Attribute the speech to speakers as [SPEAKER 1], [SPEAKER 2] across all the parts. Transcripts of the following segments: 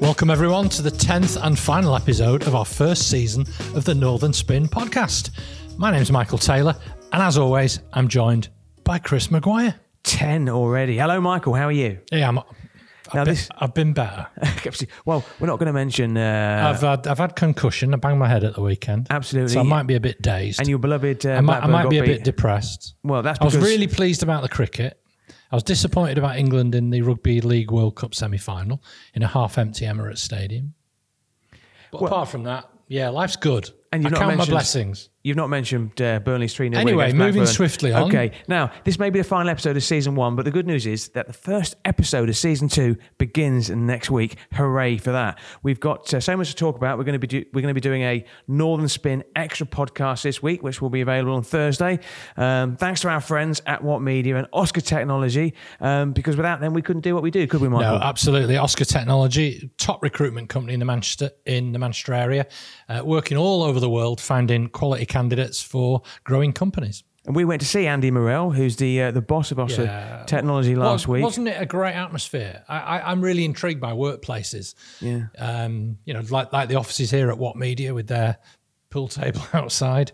[SPEAKER 1] Welcome, everyone, to the 10th and final episode of our first season of the Northern Spin podcast. My name's Michael Taylor, and as always, I'm joined by Chris Maguire.
[SPEAKER 2] 10 already. Hello, Michael. How are you?
[SPEAKER 1] Yeah, I'm, I've,
[SPEAKER 2] Now
[SPEAKER 1] been,
[SPEAKER 2] this-
[SPEAKER 1] I've been better.
[SPEAKER 2] well, we're not going to mention. Uh,
[SPEAKER 1] I've had, I've had concussion. I banged my head at the weekend.
[SPEAKER 2] Absolutely.
[SPEAKER 1] So I might be a bit dazed.
[SPEAKER 2] and your beloved. Uh,
[SPEAKER 1] I might, I might be a
[SPEAKER 2] beat.
[SPEAKER 1] bit depressed.
[SPEAKER 2] Well, that's
[SPEAKER 1] I was really pleased about the cricket. I was disappointed about England in the Rugby League World Cup semi final in a half empty Emirates Stadium. But apart from that, yeah, life's good.
[SPEAKER 2] And not
[SPEAKER 1] count my blessings.
[SPEAKER 2] You've not mentioned uh, Burnley's 3 0
[SPEAKER 1] Anyway, moving swiftly on.
[SPEAKER 2] Okay, now, this may be the final episode of season one, but the good news is that the first episode of season two begins next week. Hooray for that. We've got uh, so much to talk about. We're going to be do- we're going to be doing a Northern Spin extra podcast this week, which will be available on Thursday. Um, thanks to our friends at What Media and Oscar Technology, um, because without them, we couldn't do what we do, could we, Michael?
[SPEAKER 1] No, absolutely. Oscar Technology, top recruitment company in the Manchester in the Manchester area, uh, working all over the world, finding quality candidates for growing companies.
[SPEAKER 2] And we went to see Andy Morell, who's the uh, the boss of Oscar
[SPEAKER 1] Yeah.
[SPEAKER 2] Technology last week.
[SPEAKER 1] wasn't it a great atmosphere? I, I, I'm really intrigued by workplaces.
[SPEAKER 2] Yeah.
[SPEAKER 1] Um, you know, like like the offices here at What Media with their pool table outside.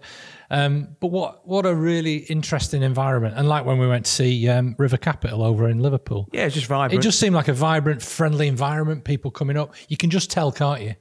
[SPEAKER 1] Um, but what what a really interesting environment. And like when we went to see um, River Capital over in Liverpool.
[SPEAKER 2] Yeah, it's just vibrant.
[SPEAKER 1] It just seemed like a vibrant, friendly environment. People coming up, you can just tell, can't you?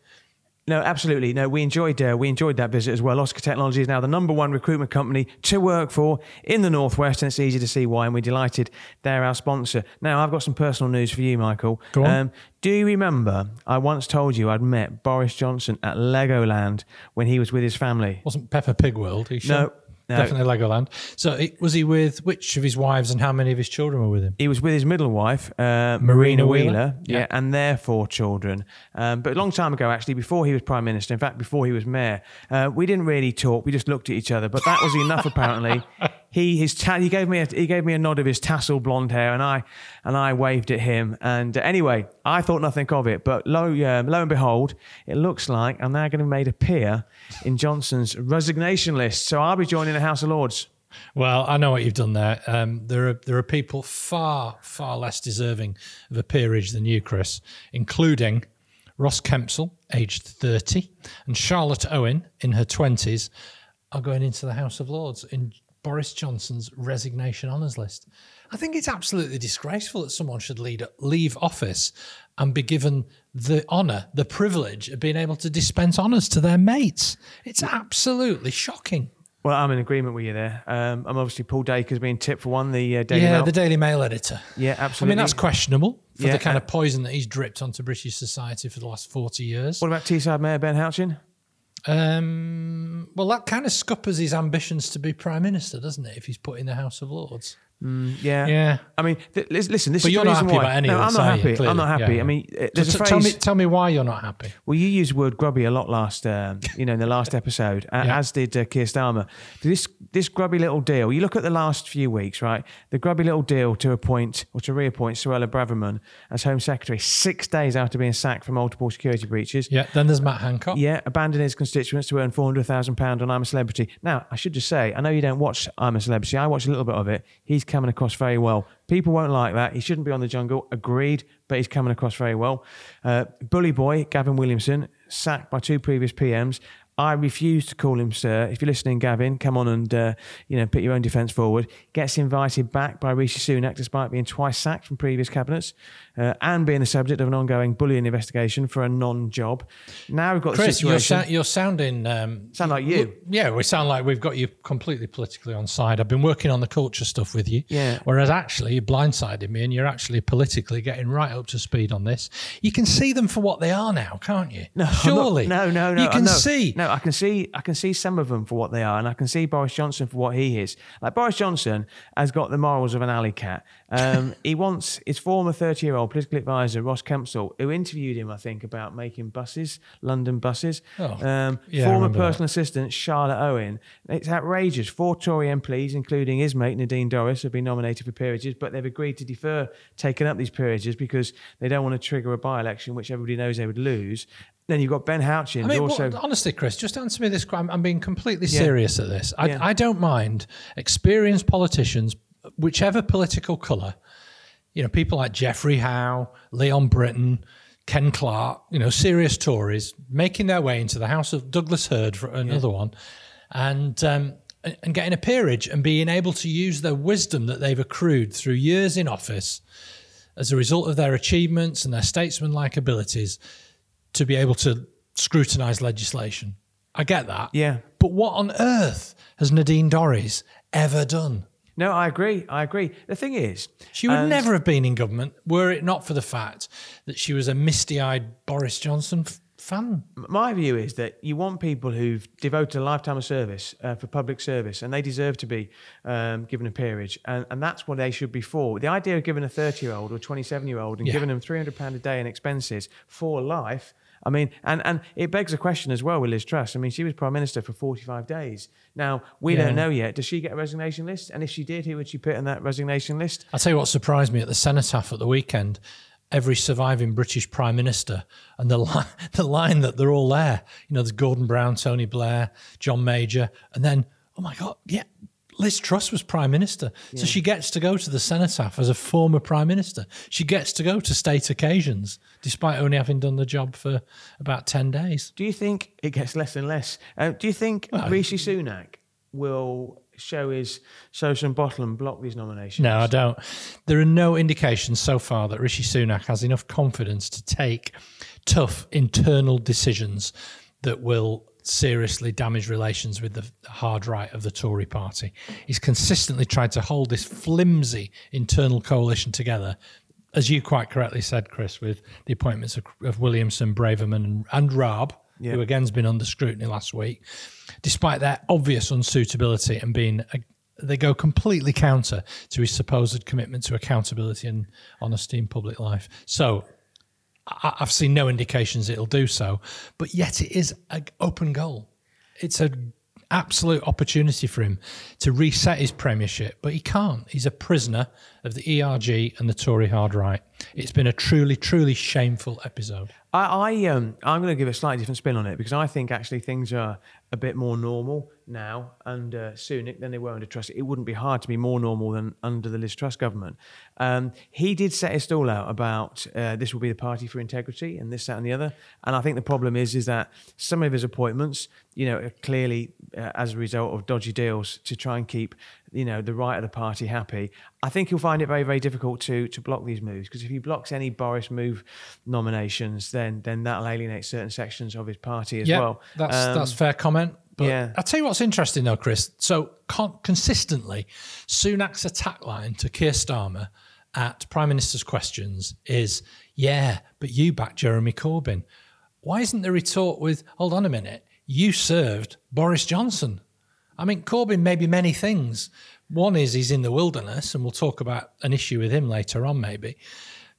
[SPEAKER 2] No, absolutely. No, we enjoyed uh, we enjoyed that visit as well. Oscar Technology is now the number one recruitment company to work for in the northwest, and it's easy to see why. And we're delighted they're our sponsor. Now, I've got some personal news for you, Michael.
[SPEAKER 1] Go on.
[SPEAKER 2] Um, do you remember I once told you I'd met Boris Johnson at Legoland when he was with his family?
[SPEAKER 1] Wasn't Peppa Pig World? Are you sure?
[SPEAKER 2] No, no.
[SPEAKER 1] Definitely Legoland. So it, was he with which of his wives and how many of his children were with him?
[SPEAKER 2] He was with his middle wife, uh,
[SPEAKER 1] Marina
[SPEAKER 2] Marina
[SPEAKER 1] Wheeler?
[SPEAKER 2] Wheeler, yeah.
[SPEAKER 1] Yeah.
[SPEAKER 2] and their four children. Um, but a long time ago, actually, before he was prime minister, in fact, before he was mayor, uh, we didn't really talk. We just looked at each other. But that was enough, apparently. He his ta- he gave me a, he gave me a nod of his tassel blonde hair, and I and I waved at him. And uh, anyway, I thought nothing of it. But lo um, lo and behold, it looks like I'm now going to be made a peer in Johnson's resignation list. So I'll be joining the House of Lords.
[SPEAKER 1] Well, I know what you've done there. Um, there are there are people far far less deserving of a peerage than you, Chris, including Ross Kempsell, aged thirty, and Charlotte Owen, in her twenties, are going into the House of Lords in Boris Johnson's resignation honours list. I think it's absolutely disgraceful that someone should lead, leave office and be given the honour, the privilege of being able to dispense honours to their mates. It's absolutely shocking.
[SPEAKER 2] Well, I'm in agreement with you there. Um, I'm obviously Paul Dacre's being tipped for one. The uh, Daily
[SPEAKER 1] yeah,
[SPEAKER 2] Mail.
[SPEAKER 1] the Daily Mail editor.
[SPEAKER 2] yeah, absolutely.
[SPEAKER 1] I mean, that's questionable for
[SPEAKER 2] Yeah,
[SPEAKER 1] the kind
[SPEAKER 2] uh,
[SPEAKER 1] of poison that he's dripped onto British society for the last 40 years.
[SPEAKER 2] What about Teesside Mayor Ben Houchen?
[SPEAKER 1] Um, well, that kind of scuppers his ambitions to be Prime Minister, doesn't it, if he's put in the House of Lords?
[SPEAKER 2] Yeah.
[SPEAKER 1] Yeah.
[SPEAKER 2] I mean, th- listen. This
[SPEAKER 1] But
[SPEAKER 2] is
[SPEAKER 1] you're
[SPEAKER 2] the
[SPEAKER 1] not
[SPEAKER 2] reason
[SPEAKER 1] happy
[SPEAKER 2] why.
[SPEAKER 1] about any
[SPEAKER 2] no,
[SPEAKER 1] of
[SPEAKER 2] I'm not
[SPEAKER 1] are you?
[SPEAKER 2] happy. I'm not happy.
[SPEAKER 1] Yeah.
[SPEAKER 2] I mean, uh,
[SPEAKER 1] So
[SPEAKER 2] there's
[SPEAKER 1] t-
[SPEAKER 2] a phrase.
[SPEAKER 1] tell, me, tell me why you're not happy.
[SPEAKER 2] Well, you used the word grubby a lot last, um, you know, in the last episode,
[SPEAKER 1] Yeah.
[SPEAKER 2] as did uh, Keir Starmer. This this grubby little deal. You look at the last few weeks, right? The grubby little deal to appoint or to reappoint Suella Braverman as Home Secretary six days after being sacked for multiple security breaches.
[SPEAKER 1] Yeah, then there's Matt Hancock.
[SPEAKER 2] Yeah, abandoned his constituents to earn four hundred thousand pound on I'm a Celebrity. Now, I should just say, I know you don't watch I'm a Celebrity. I watch a little bit of it. He's coming across very well. People won't like that. He shouldn't be on the jungle. Agreed, but he's coming across very well. Uh, bully boy Gavin Williamson sacked by two previous PMs. I refuse to call him sir. If you're listening, Gavin, come on and uh, you know put your own defence forward. Gets invited back by Rishi Sunak despite being twice sacked from previous cabinets uh, and being the subject of an ongoing bullying investigation for a non-job. Now we've got the
[SPEAKER 1] Chris, you're, sa- you're sounding. Um,
[SPEAKER 2] Sound like you.
[SPEAKER 1] Yeah, we sound like we've got you completely politically on side. I've been working on the culture stuff with you.
[SPEAKER 2] Yeah.
[SPEAKER 1] Whereas actually, you blindsided me and you're actually politically getting right up to speed on this. You can see them for what they are now, can't you?
[SPEAKER 2] No, I'm not-
[SPEAKER 1] Surely.
[SPEAKER 2] no, no, no.
[SPEAKER 1] You can
[SPEAKER 2] no.
[SPEAKER 1] see.
[SPEAKER 2] No, I can see. I can see some of them for what they are, and I can see Boris Johnson for what he is. Like Boris Johnson has got the morals of an alley cat. Um, he wants his former thirty-year-old political advisor Ross Kempsell, who interviewed him, I think, about making buses, London buses.
[SPEAKER 1] Oh,
[SPEAKER 2] um,
[SPEAKER 1] yeah,
[SPEAKER 2] former
[SPEAKER 1] remember that.
[SPEAKER 2] personal assistant Charlotte Owen. It's outrageous. Four Tory MPs, including his mate Nadine Dorries, have been nominated for peerages, but they've agreed to defer taking up these peerages because they don't want to trigger a by-election, which everybody knows they would lose. Then you've got Ben Houchen,
[SPEAKER 1] I mean,
[SPEAKER 2] also.
[SPEAKER 1] what, honestly, Chris, just answer me this. I'm, I'm being completely
[SPEAKER 2] Yeah.
[SPEAKER 1] serious at this. I,
[SPEAKER 2] Yeah.
[SPEAKER 1] I don't mind experienced politicians, whichever political colour, you know, people like Geoffrey Howe, Leon Brittan, Ken Clarke, you know, serious Tories making their way into the House of Douglas Hurd for another one, and um, and getting a peerage and being able to use their wisdom that they've accrued through years in office as a result of their achievements and their statesmanlike abilities to be able to scrutinise legislation. I get that.
[SPEAKER 2] Yeah.
[SPEAKER 1] But what on earth has Nadine Dorries ever done?
[SPEAKER 2] No, I agree. I agree. The thing is,
[SPEAKER 1] She would
[SPEAKER 2] and-
[SPEAKER 1] never have been in government were it not for the fact that she was a misty eyed Boris Johnson f- fan.
[SPEAKER 2] my view is that you want people who've devoted a lifetime of service uh, for public service and they deserve to be um, given a peerage and, and that's what they should be for the idea of giving a 30 year old or 27 year old and
[SPEAKER 1] Yeah.
[SPEAKER 2] giving them 300 pound a day in expenses for life I mean, and, and it begs a question as well with Liz Truss. I mean, she was Prime Minister for 45 days. Now, we
[SPEAKER 1] Yeah.
[SPEAKER 2] don't know yet. Does she get a resignation list? And if she did, who would she put in that resignation list?
[SPEAKER 1] I'll tell you what surprised me at the cenotaph at the weekend. Every surviving British Prime Minister and the line, the line that they're all there. You know, there's Gordon Brown, Tony Blair, John Major, and then oh my God, yeah, Liz Truss was Prime Minister, so she gets to go to the cenotaph as a former Prime Minister. She gets to go to state occasions, despite only having done the job for about ten days.
[SPEAKER 2] Do you think it gets less and less? Uh, do you think
[SPEAKER 1] Well,
[SPEAKER 2] Rishi Sunak will show his social bottle and block these nominations?
[SPEAKER 1] No, I don't. There are no indications so far that Rishi Sunak has enough confidence to take tough internal decisions that will seriously damaged relations with the hard right of the Tory party. He's consistently tried to hold this flimsy internal coalition together. As you quite correctly said, Chris, with the appointments of, of Williamson, Braverman, and, and Raab, who again's been under scrutiny last week, despite their obvious unsuitability and being a, they go completely counter to his supposed commitment to accountability and honesty in public life. So I've seen no indications it'll do so, but yet it is an open goal. It's an absolute opportunity for him to reset his premiership, but he can't. He's a prisoner of the ERG and the Tory hard right. It's been a truly, truly shameful episode.
[SPEAKER 2] I, I um, I'm going to give a slightly different spin on it because I think actually things are a bit more normal now under Sunak than they were under Truss. It wouldn't be hard to be more normal than under the Liz Truss government. Um, he did set his stall out about uh, this will be the party for integrity and this, that, and the other. And I think the problem is is that some of his appointments, you know, are clearly uh, as a result of dodgy deals to try and keep you know the right of the party happy. I think he'll find it very very difficult to to block these moves because if he blocks any Boris move nominations, then then that'll alienate certain sections of his party as
[SPEAKER 1] yeah,
[SPEAKER 2] well.
[SPEAKER 1] that's
[SPEAKER 2] Um,
[SPEAKER 1] that's fair comment. But
[SPEAKER 2] yeah.
[SPEAKER 1] I'll tell you what's interesting though, Chris. So con- consistently, Sunak's attack line to Keir Starmer at Prime Minister's questions is, "Yeah, but you backed Jeremy Corbyn." Why isn't the retort with, "Hold on a minute, you served Boris Johnson"? I mean, Corbyn may be many things. One is he's in the wilderness, and we'll talk about an issue with him later on, maybe.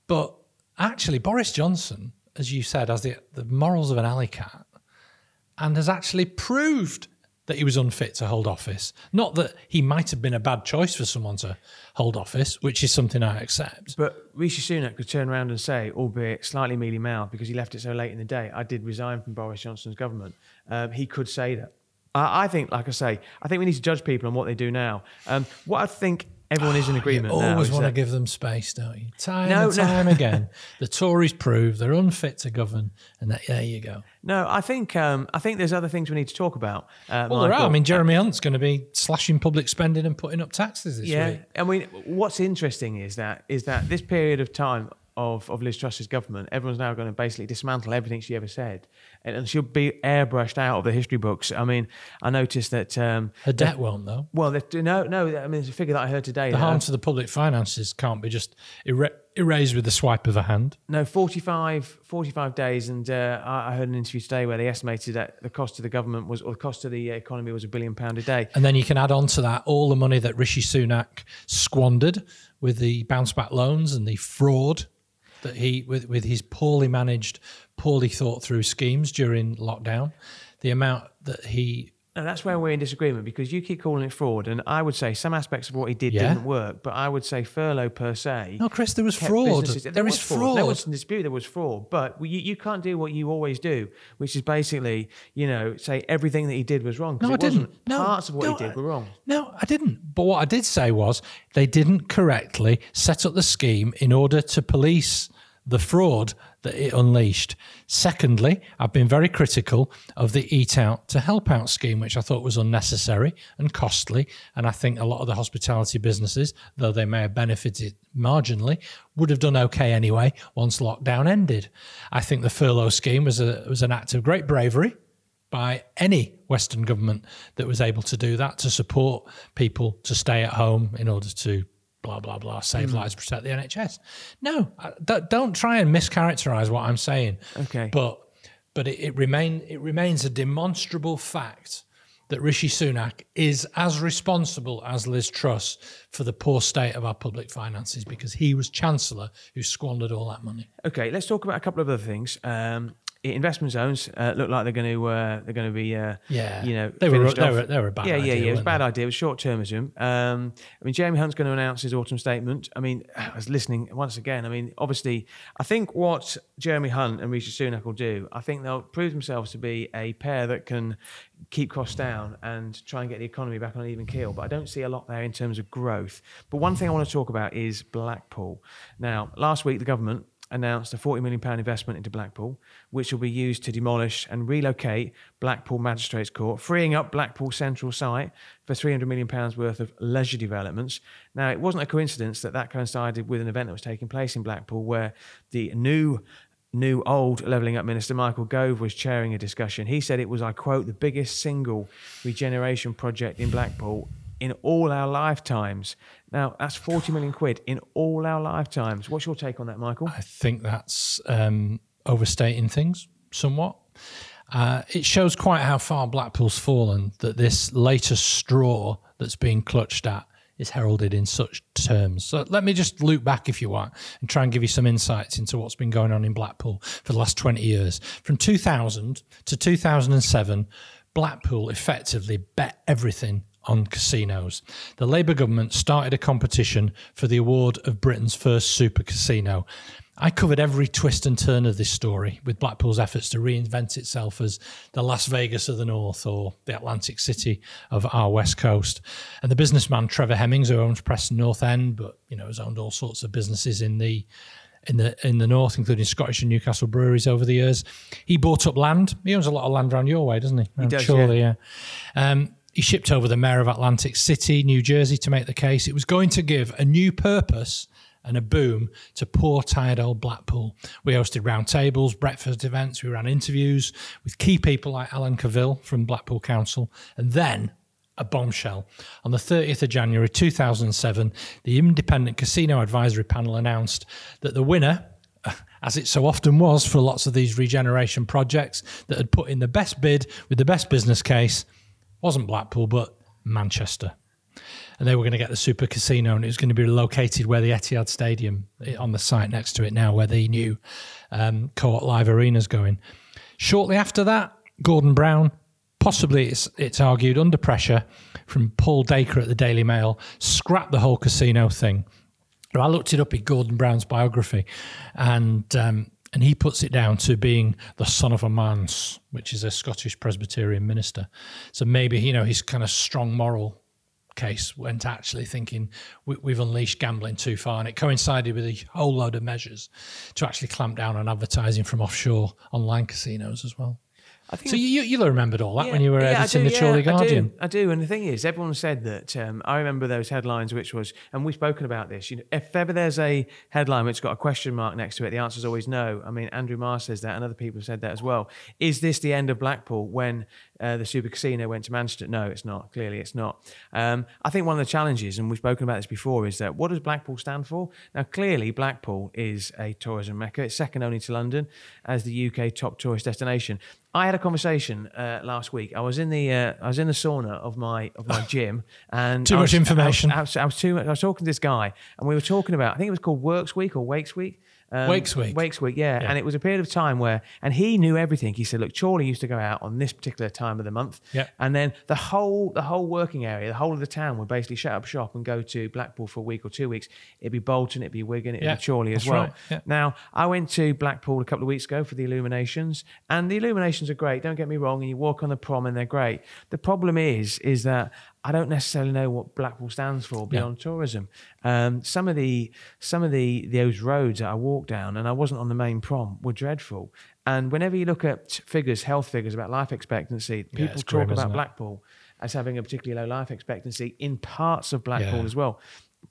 [SPEAKER 1] But actually, Boris Johnson, as you said, has the, the morals of an alley cat and has actually proved that he was unfit to hold office. Not that he might have been a bad choice for someone to hold office, which is something I accept.
[SPEAKER 2] But Rishi Sunak could turn around and say, albeit slightly mealy mouthed because he left it so late in the day, I did resign from Boris Johnson's government. Um, he could say that. I, think, like I say, I think we need to judge people on what they do now. Um, what I think everyone is in agreement
[SPEAKER 1] You always
[SPEAKER 2] is
[SPEAKER 1] want to give them space, don't you? Time
[SPEAKER 2] No,
[SPEAKER 1] and
[SPEAKER 2] no.
[SPEAKER 1] time again, the Tories prove they're unfit to govern, and that, there you go.
[SPEAKER 2] No, I think um, I think there's other things we need to talk about. Uh,
[SPEAKER 1] Well, there are. I mean, Jeremy Hunt's going to be slashing public spending and putting up taxes this
[SPEAKER 2] yeah,
[SPEAKER 1] week.
[SPEAKER 2] I mean, what's interesting is that is that this period of time of, of Liz Truss's government, everyone's now going to basically dismantle everything she ever said, and, and she'll be airbrushed out of the history books. I mean, I noticed that. Um,
[SPEAKER 1] Her debt won't, though.
[SPEAKER 2] well, the, no, no. I mean, there's a figure that I heard today.
[SPEAKER 1] The
[SPEAKER 2] that,
[SPEAKER 1] harm to the public finances can't be just er- erased with the swipe of a hand.
[SPEAKER 2] No, 45, 45 days. And uh, I, I heard an interview today where they estimated that the cost to the government was, or the cost to the economy was a billion pound a day.
[SPEAKER 1] And then you can add on to that all the money that Rishi Sunak squandered with the bounce back loans and the fraud that he with with his poorly managed, poorly thought through schemes during lockdown. The amount that he
[SPEAKER 2] No, that's where we're in disagreement because you keep calling it fraud. And I would say some aspects of what he did
[SPEAKER 1] Yeah.
[SPEAKER 2] didn't work. But I would say furlough per se.
[SPEAKER 1] No, Chris, there was fraud.
[SPEAKER 2] businesses-
[SPEAKER 1] There
[SPEAKER 2] was
[SPEAKER 1] is fraud.
[SPEAKER 2] No one's in dispute there was fraud. But you, you can't do what you always do, which is basically, you know, say everything that he did was wrong.
[SPEAKER 1] No, I didn't. No,
[SPEAKER 2] Parts of what
[SPEAKER 1] no,
[SPEAKER 2] he did were wrong.
[SPEAKER 1] No, I didn't. But what I did say was they didn't correctly set up the scheme in order to police the fraud that it unleashed. Secondly, I've been very critical of the Eat Out to Help Out scheme, which I thought was unnecessary and costly. And I think a lot of the hospitality businesses, though they may have benefited marginally, would have done okay anyway once lockdown ended. I think the furlough scheme was a was an act of great bravery by any Western government that was able to do that to support people to stay at home in order to blah blah blah save lives, protect the NHS. No, don't, don't try and mischaracterize what I'm saying.
[SPEAKER 2] Okay.
[SPEAKER 1] but but it, it remain it remains a demonstrable fact that Rishi Sunak is as responsible as Liz Truss for the poor state of our public finances because he was chancellor who squandered all that money.
[SPEAKER 2] Okay, let's talk about a couple of other things. Um, investment zones uh, look like they're going to uh, they're going to be uh,
[SPEAKER 1] Yeah.
[SPEAKER 2] you know
[SPEAKER 1] They were- they were- they were a bad
[SPEAKER 2] yeah
[SPEAKER 1] idea,
[SPEAKER 2] yeah yeah it was a bad
[SPEAKER 1] they?
[SPEAKER 2] idea. It was short termism um, I mean Jeremy Hunt's going to announce his autumn statement. I mean I was listening once again. I mean obviously I think what Jeremy Hunt and Rishi Sunak will do I think they'll prove themselves to be a pair that can keep costs down and try and get the economy back on an even keel but I don't see a lot there in terms of growth. But one thing I want to talk about is Blackpool. Now last week the government announced a £40 million investment into Blackpool, which will be used to demolish and relocate Blackpool Magistrates Court, freeing up Blackpool Central site for £300 million worth of leisure developments. Now, it wasn't a coincidence that that coincided with an event that was taking place in Blackpool where the new new old levelling up minister Michael Gove was chairing a discussion. He said it was, I quote, the biggest single regeneration project in Blackpool in all our lifetimes. Now, that's 40 million quid in all our lifetimes. What's your take on that, Michael?
[SPEAKER 1] I think that's um, overstating things somewhat. Uh, it shows quite how far Blackpool's fallen that this latest straw that's being clutched at is heralded in such terms. So let me just loop back, if you want, and try and give you some insights into what's been going on in Blackpool for the last 20 years. From 2000 to 2007, Blackpool effectively bet everything on casinos. The Labour government started a competition for the award of Britain's first super casino. I covered every twist and turn of this story with Blackpool's efforts to reinvent itself as the Las Vegas of the North or the Atlantic City of our West Coast. And the businessman Trevor Hemmings, who owns Preston North End, but you know has owned all sorts of businesses in the in the in the north, including Scottish and Newcastle breweries over the years. He bought up land. He owns a lot of land around your way, doesn't he? Around
[SPEAKER 2] does,
[SPEAKER 1] Chorley, yeah. Um, he shipped over the mayor of Atlantic City, New Jersey, to make the case. It was going to give a new purpose and a boom to poor, tired old Blackpool. We hosted roundtables, breakfast events, we ran interviews with key people like Alan Cavill from Blackpool Council, and then a bombshell. On the 30th of January 2007, the Independent Casino Advisory Panel announced that the winner, as it so often was for lots of these regeneration projects that had put in the best bid with the best business case, wasn't Blackpool, but Manchester. And they were going to get the super casino, and it was going to be located where the Etihad Stadium, eh, on the site next to it now, where the new um, Co-op Live Arena's going. Shortly after that, Gordon Brown, possibly it's, it's argued under pressure from Paul Dacre at the Daily Mail, scrapped the whole casino thing. I looked it up in Gordon Brown's biography, and um, and he puts it down to being the son of a manse, which is a Scottish Presbyterian minister. So maybe you know his kind of strong moral case went actually thinking we, we've unleashed gambling too far, and it coincided with a whole load of measures to actually clamp down on advertising from offshore online casinos as well.
[SPEAKER 2] I think
[SPEAKER 1] So you you'll remembered all that
[SPEAKER 2] Yeah,
[SPEAKER 1] when you were
[SPEAKER 2] yeah,
[SPEAKER 1] editing
[SPEAKER 2] do,
[SPEAKER 1] the Chorley
[SPEAKER 2] yeah,
[SPEAKER 1] Guardian.
[SPEAKER 2] I do, I do. And the thing is, everyone said that. Um, I remember those headlines, which was, and we've spoken about this. You know, if ever there's a headline which got a question mark next to it, the answer is always no. I mean, Andrew Marr says that, and other people have said that as well. Is this the end of Blackpool when uh, the Super Casino went to Manchester? No, it's not. Clearly, it's not. Um, I think one of the challenges, and we've spoken about this before, is that what does Blackpool stand for? Now, clearly, Blackpool is a tourism mecca. It's second only to London as the UK top tourist destination. I had a conversation uh, last week. I was in the uh, I was in the sauna of my of my gym, and
[SPEAKER 1] Too
[SPEAKER 2] I
[SPEAKER 1] much
[SPEAKER 2] was-
[SPEAKER 1] information.
[SPEAKER 2] I was, I was too. I was talking to this guy, and we were talking about. I think it was called Works Week or Wakes Week. Um,
[SPEAKER 1] Wakes Week.
[SPEAKER 2] Wakes Week, yeah.
[SPEAKER 1] Yeah.
[SPEAKER 2] And it was a period of time where, and he knew everything. He said, "Look, Chorley used to go out on this particular time of the month,
[SPEAKER 1] Yeah.
[SPEAKER 2] and then the whole the whole working area, the whole of the town would basically shut up shop and go to Blackpool for a week or two weeks. It'd be Bolton, it'd be Wigan, it'd
[SPEAKER 1] Yeah,
[SPEAKER 2] be Chorley as
[SPEAKER 1] that's
[SPEAKER 2] well.
[SPEAKER 1] right, yeah.
[SPEAKER 2] Now, I went to Blackpool a couple of weeks ago for the illuminations, and the illuminations are great. Don't get me wrong, and you walk on the prom and they're great. The problem is, is that I don't necessarily know what Blackpool stands for beyond tourism. Um, some of the some of the those roads that I walked down, and I wasn't on the main prom, were dreadful. And whenever you look at figures, health figures about life expectancy, people
[SPEAKER 1] it's
[SPEAKER 2] talk
[SPEAKER 1] grim,
[SPEAKER 2] about? Blackpool as having a particularly low life expectancy in parts of Blackpool
[SPEAKER 1] Yeah.
[SPEAKER 2] as well.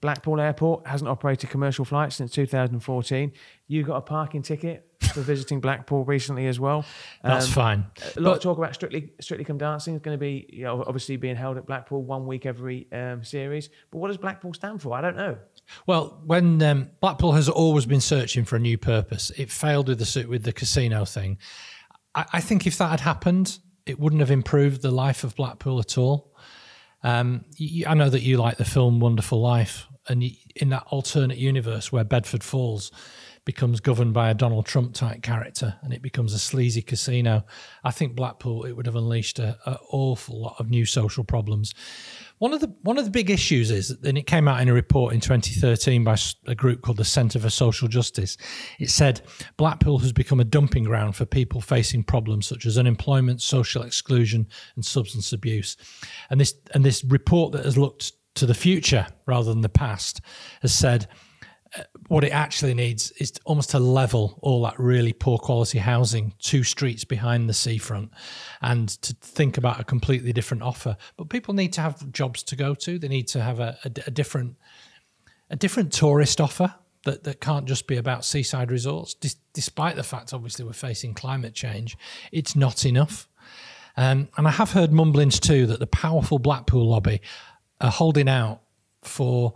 [SPEAKER 2] Blackpool Airport hasn't operated commercial flights since 2014. You got a parking ticket for visiting Blackpool recently as well.
[SPEAKER 1] That's
[SPEAKER 2] Um,
[SPEAKER 1] fine.
[SPEAKER 2] a lot
[SPEAKER 1] But-
[SPEAKER 2] of talk about Strictly Strictly Come Dancing is going to be you know, obviously being held at Blackpool one week every um, series. But what does Blackpool stand for? I don't know.
[SPEAKER 1] Well, when um, Blackpool has always been searching for a new purpose, it failed with the with the casino thing. I, I think if that had happened, it wouldn't have improved the life of Blackpool at all. Um, you, I know that you like the film Wonderful Life, and you, in that alternate universe where Bedford Falls becomes governed by a Donald Trump type character and it becomes a sleazy casino, I think Blackpool it would have unleashed a, a awful lot of new social problems. One of the one of the big issues is, and it came out in a report in 2013 by a group called the Centre for Social Justice. It said Blackpool has become a dumping ground for people facing problems such as unemployment, social exclusion, and substance abuse. And this and this report that has looked to the future rather than the past has said what it actually needs is almost to level all that really poor quality housing two streets behind the seafront and to think about a completely different offer. But people need to have jobs to go to. They need to have a, a- a different a different tourist offer that, that can't just be about seaside resorts. Dis- despite the fact obviously we're facing climate change it's not enough. Um, and I have heard mumblings too that the powerful Blackpool lobby are holding out for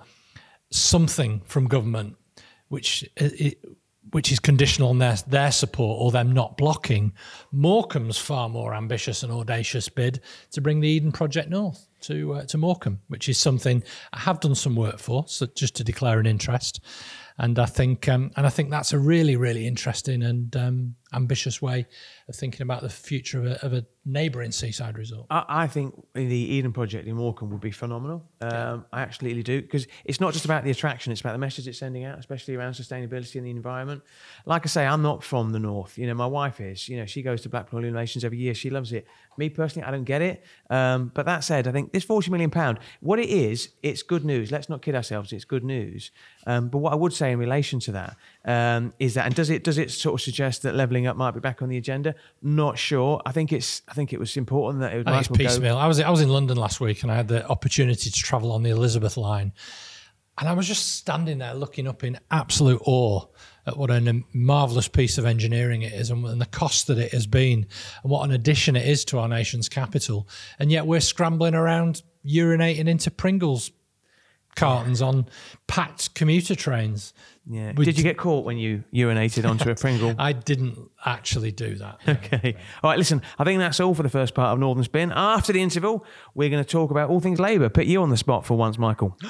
[SPEAKER 1] something from government, which which is conditional on their their support or them not blocking Morecambe's far more ambitious and audacious bid to bring the Eden Project North to uh, to Morecambe, which is something I have done some work for, so just to declare an interest. And I think, um, and I think that's a really, really interesting and um, ambitious way of thinking about the future of a, of a neighbouring seaside resort.
[SPEAKER 2] I, I think the Eden Project in Morecambe would be phenomenal. Um, I absolutely do because it's not just about the attraction; it's about the message it's sending out, especially around sustainability and the environment. Like I say, I'm not from the north. You know, my wife is. You know, she goes to Blackpool Illuminations every year. She loves it. Me personally, I don't get it. Um, but that said, I think this 40 million pound, what it is, it's good news. Let's not kid ourselves. It's good news. Um, but what I would say in relation to that um, is that, and does it does it sort of suggest that levelling up might be back on the agenda? Not sure. I think it's. I think it was important that it was.
[SPEAKER 1] I think it's
[SPEAKER 2] well go-
[SPEAKER 1] piecemeal. I was I was in London last week and I had the opportunity to travel on the Elizabeth line, and I was just standing there looking up in absolute awe at what a marvelous piece of engineering it is and, and the cost that it has been, and what an addition it is to our nation's capital. And yet we're scrambling around urinating into Pringles cartons on packed commuter trains.
[SPEAKER 2] Yeah.
[SPEAKER 1] We
[SPEAKER 2] Did you get caught when you urinated onto a Pringle?
[SPEAKER 1] I didn't actually do that.
[SPEAKER 2] okay. All right, listen, I think that's all for the first part of Northern Spin. After the interval, we're going to talk about all things Labour. Put you on the spot for once, Michael.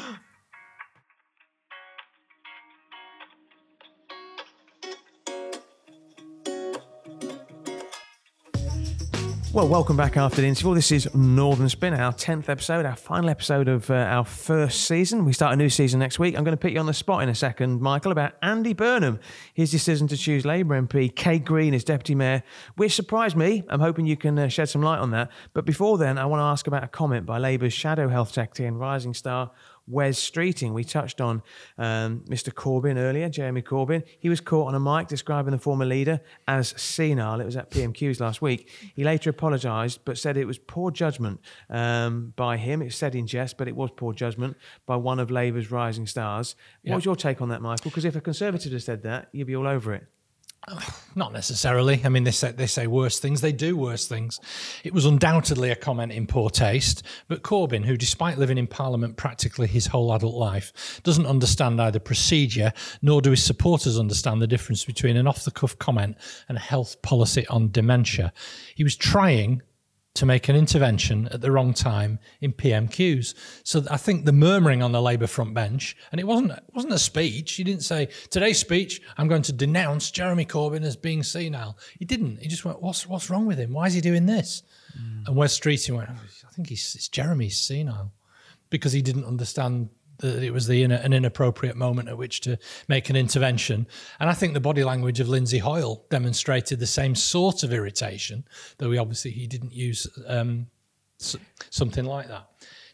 [SPEAKER 2] Well, welcome back after the interval. This is Northern Spin, our 10th episode, our final episode of uh, our first season. We start a new season next week. I'm going to put you on the spot in a second, Michael, about Andy Burnham, his decision to choose Labour MP, Kate Green as Deputy Mayor, which surprised me. I'm hoping you can uh, shed some light on that. But before then, I want to ask about a comment by Labour's Shadow Health Secretary and Rising Star, Wes Streeting. We touched on um, Mr. Corbyn earlier, Jeremy Corbyn. He was caught on a mic describing the former leader as senile. It was at PMQs last week. He later apologised, but said it was poor judgment um, by him. It's said in jest, but it was poor judgment by one of Labour's rising stars. What
[SPEAKER 1] Yeah.
[SPEAKER 2] was your take on that, Michael? Because if a Conservative had said that, you'd be all over it.
[SPEAKER 1] Not necessarily. I mean, they say they say worse things. They do worse things. It was undoubtedly a comment in poor taste. But Corbyn, who, despite living in Parliament practically his whole adult life, doesn't understand either procedure nor do his supporters understand the difference between an off-the-cuff comment and a health policy on dementia. He was trying to make an intervention at the wrong time in PMQs. So I think the murmuring on the Labour front bench, and it wasn't it wasn't a speech. He didn't say today's speech. I'm going to denounce Jeremy Corbyn as being senile. He didn't. He just went, "What's what's wrong with him? Why is he doing this?" Mm. And Wes Streeting went, oh, "I think he's it's Jeremy's senile," because he didn't understand that it was the an inappropriate moment at which to make an intervention. And I think the body language of Lindsay Hoyle demonstrated the same sort of irritation, though he obviously he didn't use um, s- something like that.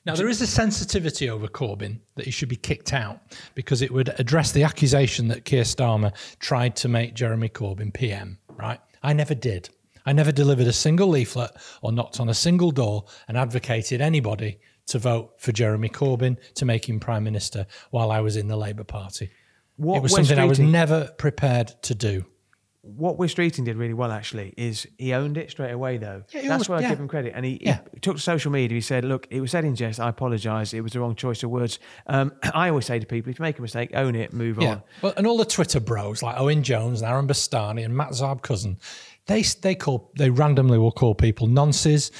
[SPEAKER 1] Now, there is a sensitivity over Corbyn that he should be kicked out because it would address the accusation that Keir Starmer tried to make Jeremy Corbyn PM, right? I never did. I never delivered a single leaflet or knocked on a single door and advocated anybody to vote for Jeremy Corbyn to make him Prime Minister while I was in the Labour Party.
[SPEAKER 2] What
[SPEAKER 1] it was
[SPEAKER 2] Wes
[SPEAKER 1] something I was never prepared to do.
[SPEAKER 2] what Wes Streeting did really well actually is he owned it straight away though.
[SPEAKER 1] Yeah,
[SPEAKER 2] That's why I give him credit. And he,
[SPEAKER 1] Yeah.
[SPEAKER 2] he took to social media. He said, "Look, it was said in jest. I apologise. It was the wrong choice of words." Um, I always say to people, if you make a mistake, own it, move
[SPEAKER 1] Yeah.
[SPEAKER 2] on.
[SPEAKER 1] Well, and all the Twitter bros like Owen Jones and Aaron Bastani and Matt Zarb-Cousin, they they call they randomly will call people nonces.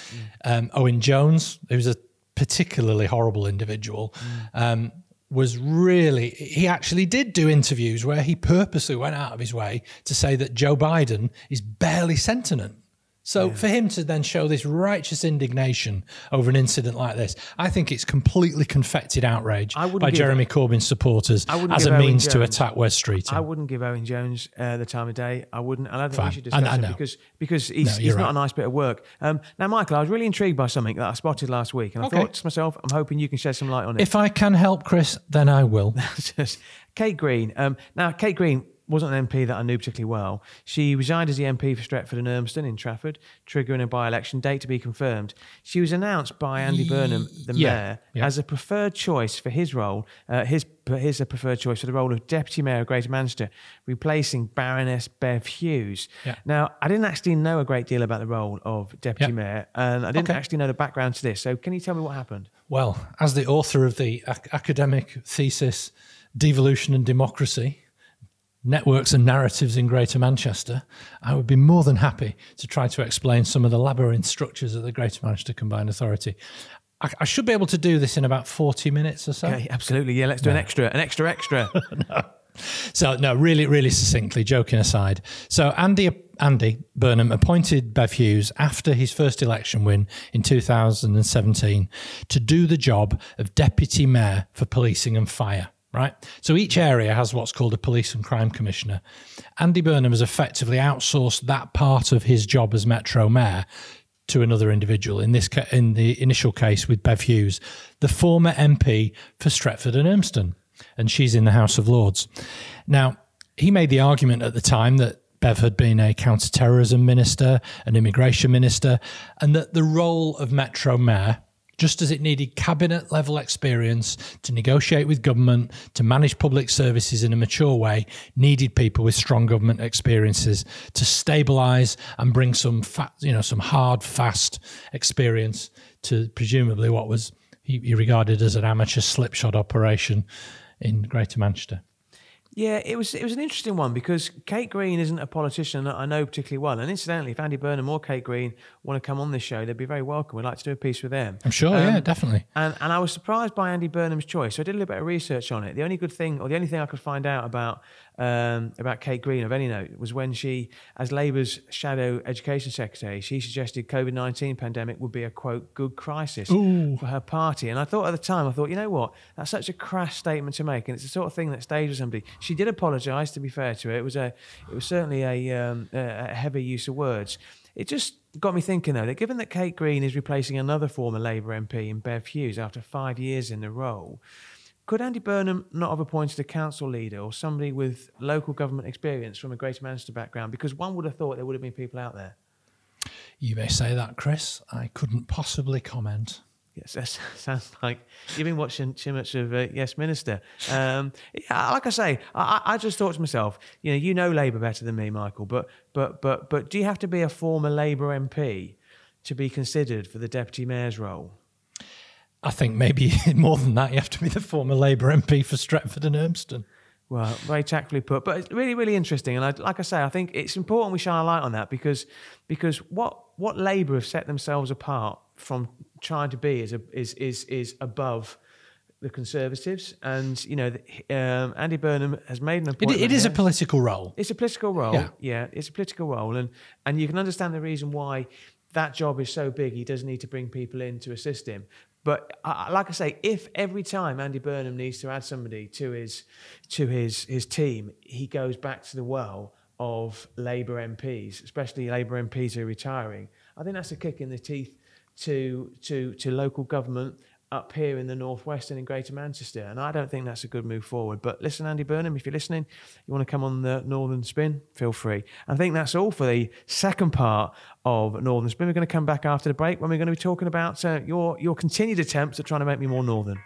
[SPEAKER 1] Um, Owen Jones, who's a particularly horrible individual, um, was really he actually did do interviews where he purposely went out of his way to say that Joe Biden is barely sentient. So for him to then show this righteous indignation over an incident like this, I think it's completely confected outrage by Jeremy Corbyn supporters
[SPEAKER 2] I
[SPEAKER 1] as a
[SPEAKER 2] Owen
[SPEAKER 1] means to
[SPEAKER 2] Jones-
[SPEAKER 1] attack West Street.
[SPEAKER 2] I wouldn't give Owen Jones uh, the time of day. I wouldn't. And I don't think
[SPEAKER 1] Fine.
[SPEAKER 2] we should discuss it because because he's,
[SPEAKER 1] No,
[SPEAKER 2] he's
[SPEAKER 1] you're
[SPEAKER 2] not a nice bit of work. Um, now, Michael, I was really intrigued by something that I spotted last week, and I
[SPEAKER 1] Okay.
[SPEAKER 2] thought to myself, I'm hoping you can shed some light on it.
[SPEAKER 1] If I can help, Chris, then I will.
[SPEAKER 2] Kate Green. Um, now, Kate Green wasn't an MP that I knew particularly well. She resigned as the MP for Stretford and Urmston in Trafford, triggering a by-election date to be confirmed. She was announced by Andy Burnham, the
[SPEAKER 1] Yeah,
[SPEAKER 2] mayor,
[SPEAKER 1] yeah.
[SPEAKER 2] as a preferred choice for his role. Uh, his his a preferred choice for the role of Deputy Mayor of Greater Manchester, replacing Baroness Bev Hughes.
[SPEAKER 1] Yeah.
[SPEAKER 2] Now, I didn't actually know a great deal about the role of Deputy. Mayor, and I didn't
[SPEAKER 1] Okay.
[SPEAKER 2] actually know the background to this. So, can you tell me what happened?
[SPEAKER 1] Well, as the author of the ac- academic thesis Devolution and Democracy, Networks and Narratives in Greater Manchester, I would be more than happy to try to explain some of the labyrinth structures of the Greater Manchester Combined Authority. I, I should be able to do this in about 40 minutes or so.
[SPEAKER 2] Okay, absolutely. Yeah, let's do an extra, an extra, extra.
[SPEAKER 1] So no, really, really succinctly, joking aside. So Andy Andy Burnham appointed Bev Hughes after his first election win in 2017 to do the job of deputy mayor for policing and fire. Right. So each area has what's called a police and crime commissioner. Andy Burnham has effectively outsourced that part of his job as Metro Mayor to another individual. In this, ca- in the initial case with Bev Hughes, the former MP for Stretford and Urmston, and she's in the House of Lords. Now, he made the argument at the time that Bev had been a counter-terrorism minister, an immigration minister, and that the role of Metro Mayor. Just as it needed cabinet level experience to negotiate with government, to manage public services in a mature way, needed people with strong government experiences to stabilize and bring some fa- you know, some hard, fast experience to presumably what was he, he regarded as an amateur slipshod operation in Greater Manchester.
[SPEAKER 2] Yeah, it was it was an interesting one because Kate Green isn't a politician that I know particularly well. And incidentally, if Andy Burnham or Kate Green want to come on this show, they'd be very welcome. We'd like to do a piece with them.
[SPEAKER 1] I'm sure, yeah, um, definitely.
[SPEAKER 2] And and I was surprised by Andy Burnham's choice. So I did a little bit of research on it. The only good thing, or the only thing I could find out about um, about Kate Green of any note, was when she, as Labour's shadow education secretary, she suggested COVID nineteen pandemic would be a quote good crisis for her party. And I thought at the time, I thought, you know what, that's such a crass statement to make, and it's the sort of thing that stays with somebody. She did apologise. To be fair to her, it was a it was certainly a, um, a heavy use of words. It just got me thinking though that given that Kate Green is replacing another former Labour MP in Bev Hughes after five years in the role, could Andy Burnham not have appointed a council leader or somebody with local government experience from a Greater Manchester background? Because one would have thought there would have been people out there.
[SPEAKER 1] You may say that, Chris. I couldn't possibly comment.
[SPEAKER 2] Yes, that sounds like you've been watching too much of uh, Yes Minister. Um, yeah, like I say, I, I I just thought to myself, you know, you know Labour better than me, Michael. But but but but do you have to be a former Labour MP to be considered for the deputy mayor's role?
[SPEAKER 1] I think maybe more than that, you have to be the former Labour MP for Stretford and Urmston.
[SPEAKER 2] Well, very tactfully put, but it's really, really interesting. And I, like I say, I think it's important we shine a light on that because because what what Labour have set themselves apart from trying to be is a, is is is above the Conservatives, and you know, um, Andy Burnham has made an
[SPEAKER 1] It,
[SPEAKER 2] appointment.
[SPEAKER 1] it is a political role.
[SPEAKER 2] It's a political role.
[SPEAKER 1] Yeah.
[SPEAKER 2] Yeah. it's a political role, and and you can understand the reason why that job is so big. He does need to bring people in to assist him. But like I say, if every time Andy Burnham needs to add somebody to his to his his team, he goes back to the well of Labour MPs, especially Labour MPs who are retiring. I think that's a kick in the teeth to to to local government up here in the northwest and in Greater Manchester, and I don't think that's a good move forward. But listen, Andy Burnham, if you're listening, you want to come on the Northern Spin, feel free. I think that's all for the second part of Northern Spin. We're going to come back after the break when we're going to be talking about uh, your your continued attempts at trying to make me more northern.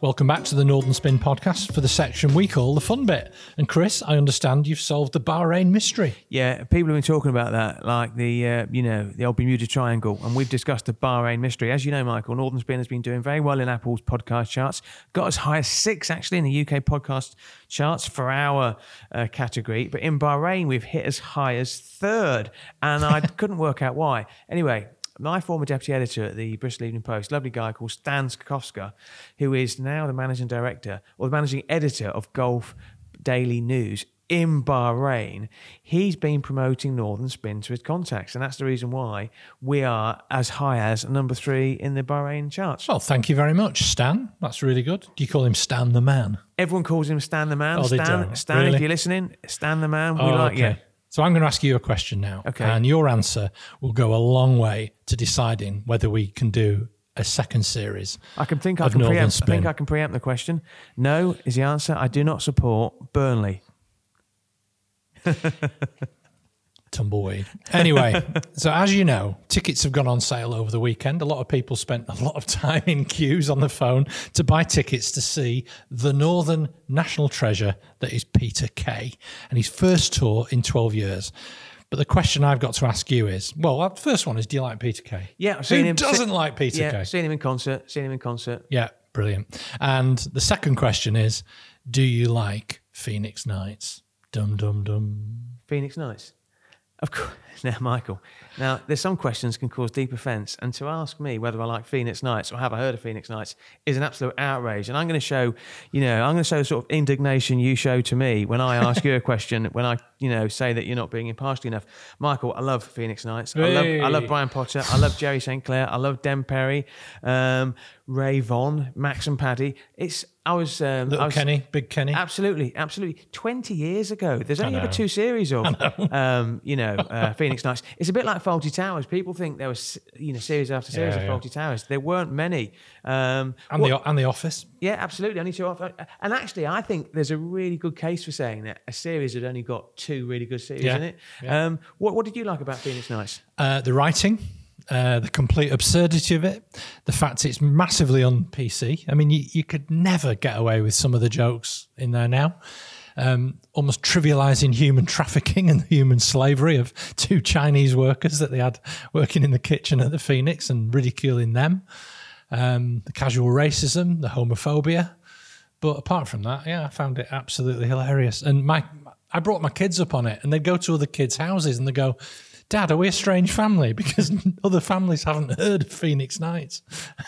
[SPEAKER 1] Welcome back to the Northern Spin podcast for the section we call the fun bit. And Chris, I understand you've solved the Bahrain mystery.
[SPEAKER 2] Yeah, people have been talking about that, like the uh, you know the old Bermuda Triangle, and we've discussed the Bahrain mystery. As you know, Michael, Northern Spin has been doing very well in Apple's podcast charts. Got as high as six actually in the UK podcast charts for our uh, category, but in Bahrain we've hit as high as third, and I couldn't work out why. Anyway, my former deputy editor at the Bristol Evening Post, lovely guy called Stan Skowska, who is now the managing director or the managing editor of Gulf Daily News in Bahrain, he's been promoting Northern Spin to his contacts, and that's the reason why we are as high as number three in the Bahrain charts.
[SPEAKER 1] Well, thank you very much, Stan. That's really good. Do you call him Stan the man?
[SPEAKER 2] Everyone calls him Stan the Man.
[SPEAKER 1] Oh, they
[SPEAKER 2] Stan. Stan, if you're listening, Stan the Man. We
[SPEAKER 1] Oh,
[SPEAKER 2] like
[SPEAKER 1] okay.
[SPEAKER 2] you.
[SPEAKER 1] So I'm going to ask you a question now.
[SPEAKER 2] Okay.
[SPEAKER 1] And your answer will go a long way to deciding whether we can do a second series.
[SPEAKER 2] I can think I can
[SPEAKER 1] Northern
[SPEAKER 2] preempt. I think I can preempt the question. No is the answer. I do not support Burnley.
[SPEAKER 1] Tumbleweed. Anyway, so as you know, tickets have gone on sale over the weekend. A lot of people spent a lot of time in queues on the phone to buy tickets to see the Northern National Treasure that is Peter Kay and his first tour in 12 years. But the question I've got to ask you is well, the first one is do you like Peter Kay?
[SPEAKER 2] Yeah, I've
[SPEAKER 1] Who
[SPEAKER 2] seen him.
[SPEAKER 1] doesn't like Peter
[SPEAKER 2] yeah,
[SPEAKER 1] Kay?
[SPEAKER 2] seen him in concert. Seen him in concert.
[SPEAKER 1] Yeah, brilliant. And the second question is do you like Phoenix Nights? Dum dum dum.
[SPEAKER 2] Phoenix Nights. Of course. Now, Michael. Now, there's some questions can cause deep offence, and to ask me whether I like Phoenix Nights or have I heard of Phoenix Nights is an absolute outrage. And I'm going to show, you know, I'm going to show the sort of indignation you show to me when I ask you a question, when I, you know, say that you're not being impartial enough. Michael, I love Phoenix Nights. I love, I love Brian Potter. I love Jerry St. Clair. I love Den Perry, um, Ray Von, Max and Paddy. It's I was um, I
[SPEAKER 1] Little
[SPEAKER 2] was,
[SPEAKER 1] Kenny, Big Kenny.
[SPEAKER 2] Absolutely, absolutely. Twenty years ago, there's only ever two series of, um, you know, uh, Phoenix Nights. It's a bit like Fawlty Towers. People think there was, you know, series after series
[SPEAKER 1] Yeah,
[SPEAKER 2] of
[SPEAKER 1] yeah.
[SPEAKER 2] Fawlty Towers. There weren't many. Um,
[SPEAKER 1] and,
[SPEAKER 2] what-
[SPEAKER 1] the, and The Office.
[SPEAKER 2] Yeah, absolutely. Only two off. And actually, I think there's a really good case for saying that a series had only got two really good series
[SPEAKER 1] Yeah,
[SPEAKER 2] in it.
[SPEAKER 1] yeah.
[SPEAKER 2] Um, what, what did you like about Phoenix Nights?
[SPEAKER 1] Uh, the writing, uh, the complete absurdity of it, the fact it's massively on PC. I mean, you, you could never get away with some of the jokes in there now. Um, almost trivializing human trafficking and the human slavery of two Chinese workers that they had working in the kitchen at the Phoenix and ridiculing them. Um, the casual racism, the homophobia. But apart from that, yeah, I found it absolutely hilarious. And my, I brought my kids up on it, and they'd go to other kids' houses and they go, "Dad, are we a strange family?" Because other families haven't heard of Phoenix Nights.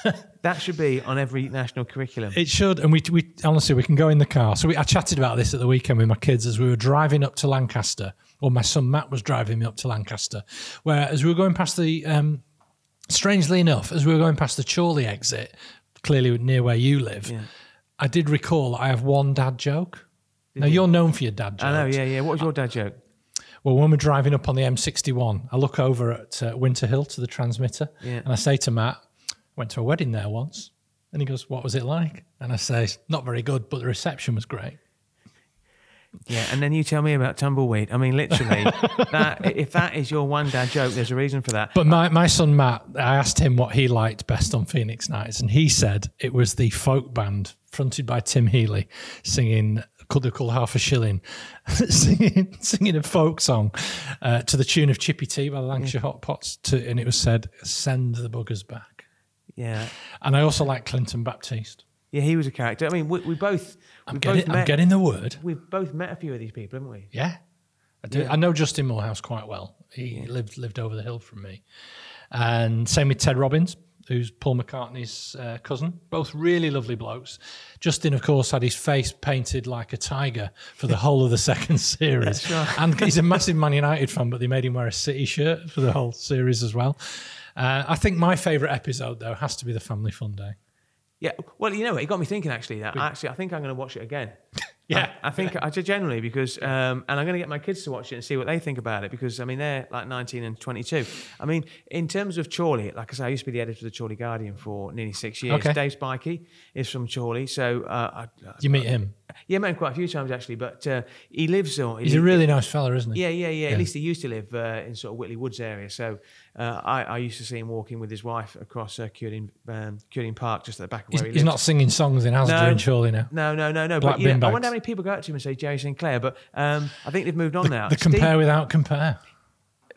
[SPEAKER 2] That should be on every national curriculum.
[SPEAKER 1] It should, and we, we honestly we can go in the car. So we, I chatted about this at the weekend with my kids as we were driving up to Lancaster, or my son Matt was driving me up to Lancaster, where as we were going past the, um, strangely enough, as we were going past the Chorley exit, clearly near where you live,
[SPEAKER 2] Yeah.
[SPEAKER 1] I did recall I have one dad joke. now you're known for your dad jokes.
[SPEAKER 2] I know, yeah, yeah. What was your dad joke?
[SPEAKER 1] Well, when we're driving up on the M61, I look over at uh, Winter Hill to the transmitter,
[SPEAKER 2] Yeah.
[SPEAKER 1] and I say to Matt, "Went to a wedding there once," and he goes, "What was it like?" And I say, "Not very good, but the reception was great."
[SPEAKER 2] Yeah, and then you tell me about tumbleweed. I mean, literally, that if that is your one dad joke, there's a reason for that.
[SPEAKER 1] But my, my son Matt, I asked him what he liked best on Phoenix Nights, and he said it was the folk band fronted by Tim Healy singing "Could They Call Half a Shilling," singing singing a folk song uh, to the tune of Chippy Tea by the Lancashire Hot Pots, to, and it was said, "Send the buggers back."
[SPEAKER 2] Yeah,
[SPEAKER 1] And I also like Clinton Baptiste.
[SPEAKER 2] Yeah, he was a character. I mean, we, we both
[SPEAKER 1] I'm
[SPEAKER 2] both
[SPEAKER 1] getting, I'm
[SPEAKER 2] met.
[SPEAKER 1] getting the word.
[SPEAKER 2] We've both met a few of these people, haven't we?
[SPEAKER 1] Yeah, I do. I know Justin Moorhouse quite well. He lived lived over the hill from me, and same with Ted Robbins, who's Paul McCartney's uh, cousin. Both really lovely blokes. Justin, of course, had his face painted like a tiger for the whole of the second series,
[SPEAKER 2] right.
[SPEAKER 1] and he's a massive Man United fan. But they made him wear a City shirt for the whole series as well. Uh, I think my favourite episode though has to be the Family Fun Day.
[SPEAKER 2] Yeah. Well, you know what? It got me thinking. Actually, that actually, I think I'm going to watch it again
[SPEAKER 1] Yeah.
[SPEAKER 2] I, I think I generally because, um, and I'm going to get my kids to watch it and see what they think about it because I mean they're like 19 and 22. I mean, in terms of Chorley, like I say, I used to be the editor of the Chorley Guardian for nearly six years.
[SPEAKER 1] Okay.
[SPEAKER 2] Dave Spikey is from Chorley, so uh, I,
[SPEAKER 1] You meet him.
[SPEAKER 2] yeah, met him quite a few times actually. But uh, he lives on.
[SPEAKER 1] He's a really nice fella, isn't he?
[SPEAKER 2] Yeah, yeah, yeah, At least he used to live uh, in sort of Whitley Woods area. So uh, I, I used to see him walking with his wife across uh, Curling, um, Park, just at the back of
[SPEAKER 1] He's,
[SPEAKER 2] where he
[SPEAKER 1] he's not singing songs in Asda
[SPEAKER 2] No.
[SPEAKER 1] Chorley now.
[SPEAKER 2] No, no, no, no.
[SPEAKER 1] Black
[SPEAKER 2] but you know, I wonder how many people go up to him and say Jerry St. Clair. But um, I think they've moved on now.
[SPEAKER 1] The
[SPEAKER 2] Steve-
[SPEAKER 1] compare without compare.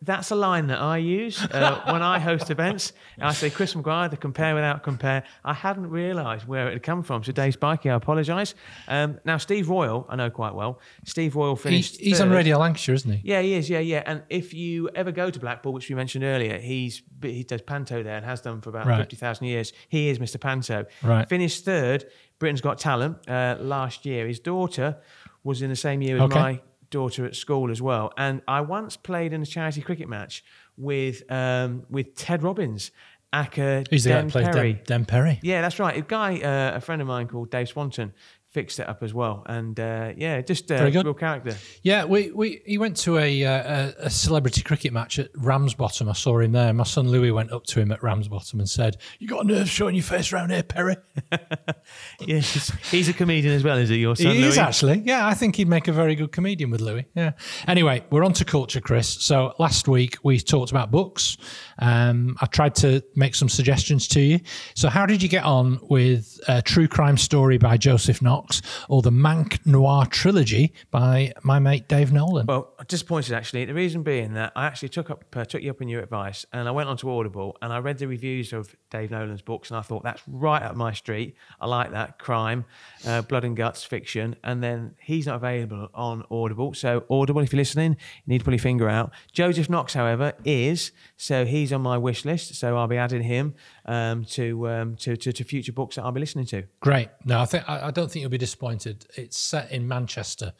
[SPEAKER 2] That's a line that I use uh, when I host events. I say Chris Maguire, the compare without compare. I hadn't realised where it had come from. So Dave Spikey, I apologise. Um, now Steve Royle, I know quite well. Steve
[SPEAKER 1] Royle
[SPEAKER 2] finished.
[SPEAKER 1] he's on. Radio Lancashire, isn't he?
[SPEAKER 2] Yeah, he is. Yeah, yeah. And if you ever go to Blackpool, which we mentioned earlier, he's he does panto there and has done for about
[SPEAKER 1] Right.
[SPEAKER 2] fifty thousand years. He is Mr. Panto.
[SPEAKER 1] Right.
[SPEAKER 2] Finished third. Britain's Got Talent uh, last year. His daughter was in the same year as
[SPEAKER 1] Okay.
[SPEAKER 2] my daughter at school as well. And I once played in a charity cricket match with um, with Ted Robbins, Aka
[SPEAKER 1] He's the guy that plays
[SPEAKER 2] Perry.
[SPEAKER 1] Den, Den Perry.
[SPEAKER 2] Yeah, that's right. A guy, uh, a friend of mine called Dave Swanton, fixed it up as well. And uh, yeah, just uh,
[SPEAKER 1] Very good.
[SPEAKER 2] real character.
[SPEAKER 1] Yeah, we, we he went to a, uh, a a celebrity cricket match at Ramsbottom. I saw him there. My son Louis went up to him at Ramsbottom and said, "You got a nerve showing your face around here, Perry."
[SPEAKER 2] Yeah, he's, a comedian as well, is he? Your son,
[SPEAKER 1] he is
[SPEAKER 2] Louis?
[SPEAKER 1] actually. Yeah, I think he'd make a very good comedian with Louis. Yeah. Anyway, we're on to culture, Chris. So last week we talked about books. Um, I tried to make some suggestions to you. So how did you get on with a true crime story by Joseph Knox or the Manc Noir trilogy by my mate Dave Nolan?
[SPEAKER 2] Well, disappointed actually. The reason being that I actually took up uh, took you up on your advice, and I went onto Audible and I read the reviews of Dave Nolan's books, and I thought that's right up my street. I like that crime, uh, blood and guts fiction, and then he's not available on Audible. So Audible, if you're listening, you need to pull your finger out. Joseph Knox, however, is so he's on my wish list. So I'll be adding him um, to, um, to to to future books that I'll be listening to.
[SPEAKER 1] Great. No, I think I, I don't think you'll be disappointed. It's set in Manchester,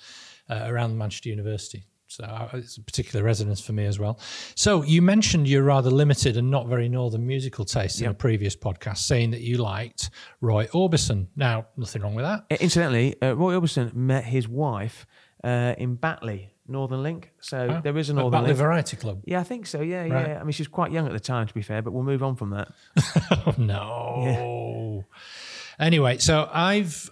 [SPEAKER 1] uh, around Manchester University. So uh, it's a particular resonance for me as well. So you mentioned your rather limited and not very northern musical taste in a previous podcast, saying that you liked Roy Orbison. Now, nothing wrong with that.
[SPEAKER 2] Incidentally, uh, Roy Orbison met his wife uh, in Batley, Northern Link. So oh, there is a Northern Link.
[SPEAKER 1] Variety Club.
[SPEAKER 2] Yeah, I think so. Yeah,
[SPEAKER 1] Right.
[SPEAKER 2] yeah. I mean, she was quite young at the time, to be fair, but we'll move on from that.
[SPEAKER 1] Oh no. Anyway, so I've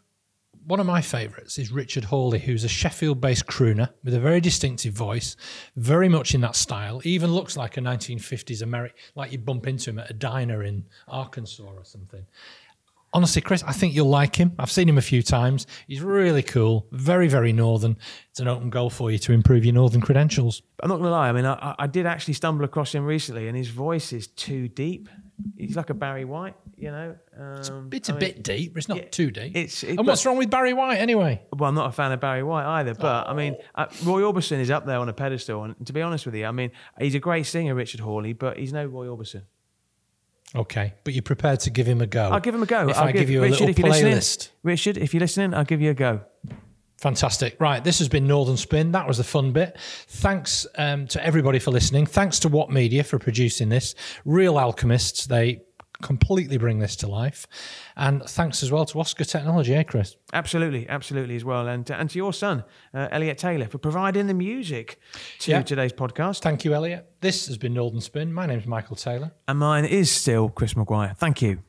[SPEAKER 1] one of my favourites is Richard Hawley, who's a Sheffield-based crooner with a very distinctive voice, very much in that style. He even looks like a 1950s American, like you bump into him at a diner in Arkansas or something. Honestly, Chris, I think you'll like him. I've seen him a few times. He's really cool, very, very northern. It's an open goal for you to improve your northern credentials.
[SPEAKER 2] I'm not going to lie. I mean, I, I- did actually stumble across him recently, and his voice is too deep. He's like a Barry White, you know. Um,
[SPEAKER 1] It's a
[SPEAKER 2] mean,
[SPEAKER 1] bit deep, but it's not
[SPEAKER 2] yeah,
[SPEAKER 1] too deep.
[SPEAKER 2] it's- it-
[SPEAKER 1] and what's wrong with Barry White anyway?
[SPEAKER 2] Well, I'm not a fan of Barry White either, but I mean,
[SPEAKER 1] Oh.
[SPEAKER 2] uh, Roy Orbison is up there on a pedestal, and to be honest with you, I mean, he's a great singer, Richard Hawley, but he's no Roy Orbison.
[SPEAKER 1] Okay, but you're prepared to give him a go.
[SPEAKER 2] I'll give him a go.
[SPEAKER 1] If
[SPEAKER 2] I'll
[SPEAKER 1] I give you a
[SPEAKER 2] Richard,
[SPEAKER 1] little playlist.
[SPEAKER 2] Richard, if you're listening, I'll give you a go.
[SPEAKER 1] Fantastic. Right, this has been Northern Spin. That was the fun bit. Thanks um, to everybody for listening. Thanks to What Media for producing this. Real alchemists. They completely bring this to life. And thanks as well to Oscar Technology, eh, Chris?
[SPEAKER 2] Absolutely, absolutely as well, and and to your son, uh, Elliot Taylor, for providing the music to
[SPEAKER 1] Yeah.
[SPEAKER 2] today's podcast.
[SPEAKER 1] Thank you, Elliot. This has been Northern Spin. My name's Michael Taylor.
[SPEAKER 2] And mine is still Chris Maguire. Thank you.